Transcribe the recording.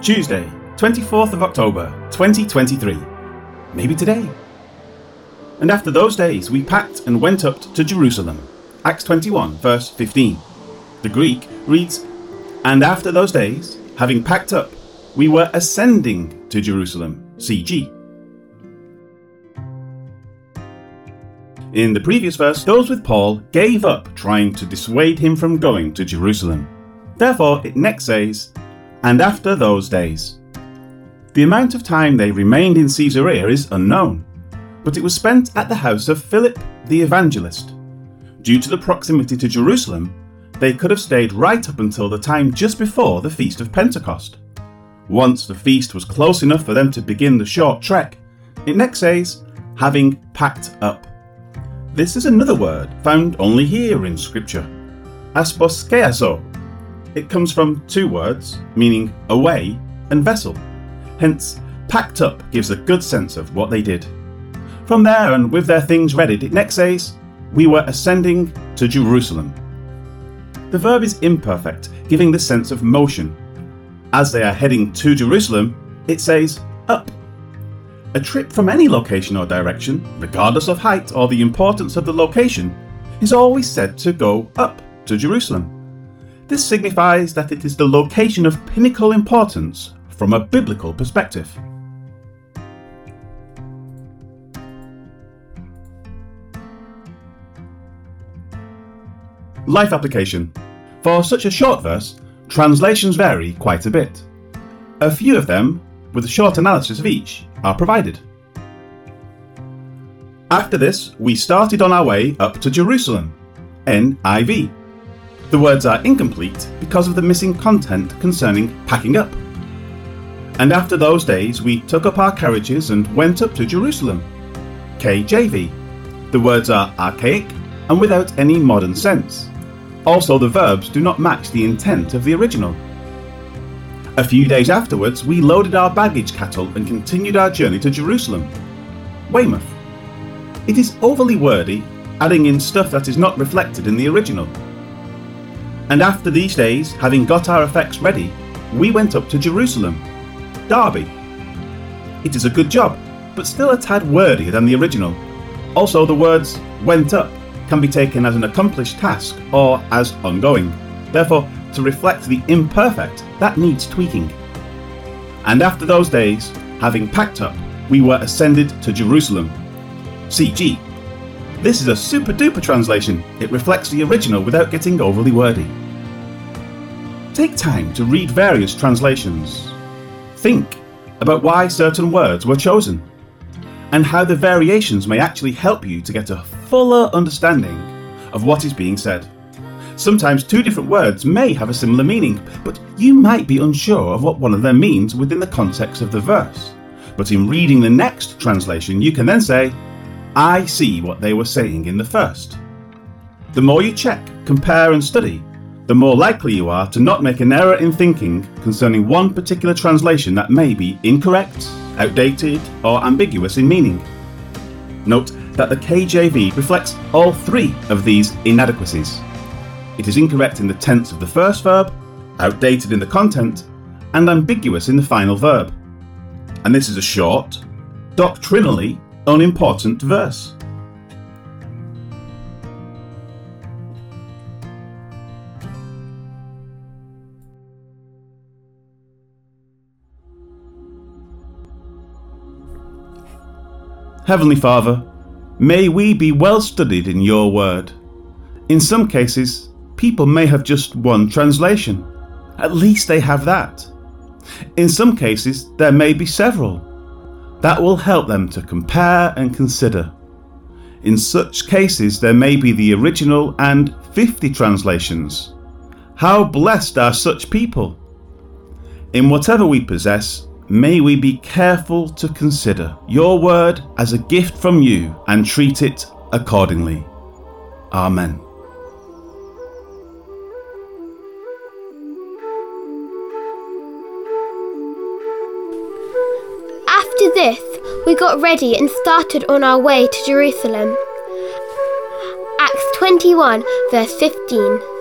Tuesday, 24th of October, 2023. Maybe today. And after those days, we packed and went up to Jerusalem. Acts 21, verse 15. The Greek reads, And after those days, having packed up, we were ascending to Jerusalem. CG. In the previous verse, those with Paul gave up trying to dissuade him from going to Jerusalem. Therefore, it next says, And after those days. The amount of time they remained in Caesarea is unknown, but it was spent at the house of Philip the evangelist. Due to the proximity to Jerusalem, they could have stayed right up until the time just before the Feast of Pentecost. Once the feast was close enough for them to begin the short trek, it next says, having packed up. This is another word found only here in Scripture. Aposkeuazó. It comes from two words, meaning away and vessel. Hence, packed up gives a good sense of what they did. From there, and with their things readied, it next says, We were ascending to Jerusalem. The verb is imperfect, giving the sense of motion. As they are heading to Jerusalem, it says up. A trip from any location or direction, regardless of height or the importance of the location, is always said to go up to Jerusalem. This signifies that it is the location of pinnacle importance from a biblical perspective. Life application. For such a short verse, translations vary quite a bit. A few of them, with a short analysis of each, are provided. After this, we started on our way up to Jerusalem. NIV. The words are incomplete because of the missing content concerning packing up. And after those days, we took up our carriages and went up to Jerusalem. KJV. The words are archaic and without any modern sense. Also, the verbs do not match the intent of the original. A few days afterwards, we loaded our baggage cattle and continued our journey to Jerusalem. Weymouth. It is overly wordy, adding in stuff that is not reflected in the original. And after these days, having got our effects ready, we went up to Jerusalem. Darby. It is a good job, but still a tad wordier than the original. Also, the words went up can be taken as an accomplished task or as ongoing. Therefore, to reflect the imperfect, that needs tweaking. And after those days, having packed up, we were ascended to Jerusalem. CG. This is a super duper translation. It reflects the original without getting overly wordy. Take time to read various translations. Think about why certain words were chosen, and how the variations may actually help you to get a fuller understanding of what is being said. Sometimes two different words may have a similar meaning, but you might be unsure of what one of them means within the context of the verse. But in reading the next translation, you can then say, I see what they were saying in the first. The more you check, compare, and study, the more likely you are to not make an error in thinking concerning one particular translation that may be incorrect, outdated, or ambiguous in meaning. Note that the KJV reflects all three of these inadequacies. It is incorrect in the tense of the first verb, outdated in the content, and ambiguous in the final verb. And this is a short, doctrinally unimportant verse. Heavenly Father, may we be well studied in your word. In some cases, people may have just one translation. At least they have that. In some cases, there may be several. That will help them to compare and consider. In such cases, there may be the original and 50 translations. How blessed are such people! In whatever we possess, may we be careful to consider your word as a gift from you and treat it accordingly. Amen. This, we got ready and started on our way to Jerusalem. Acts 21, verse 15.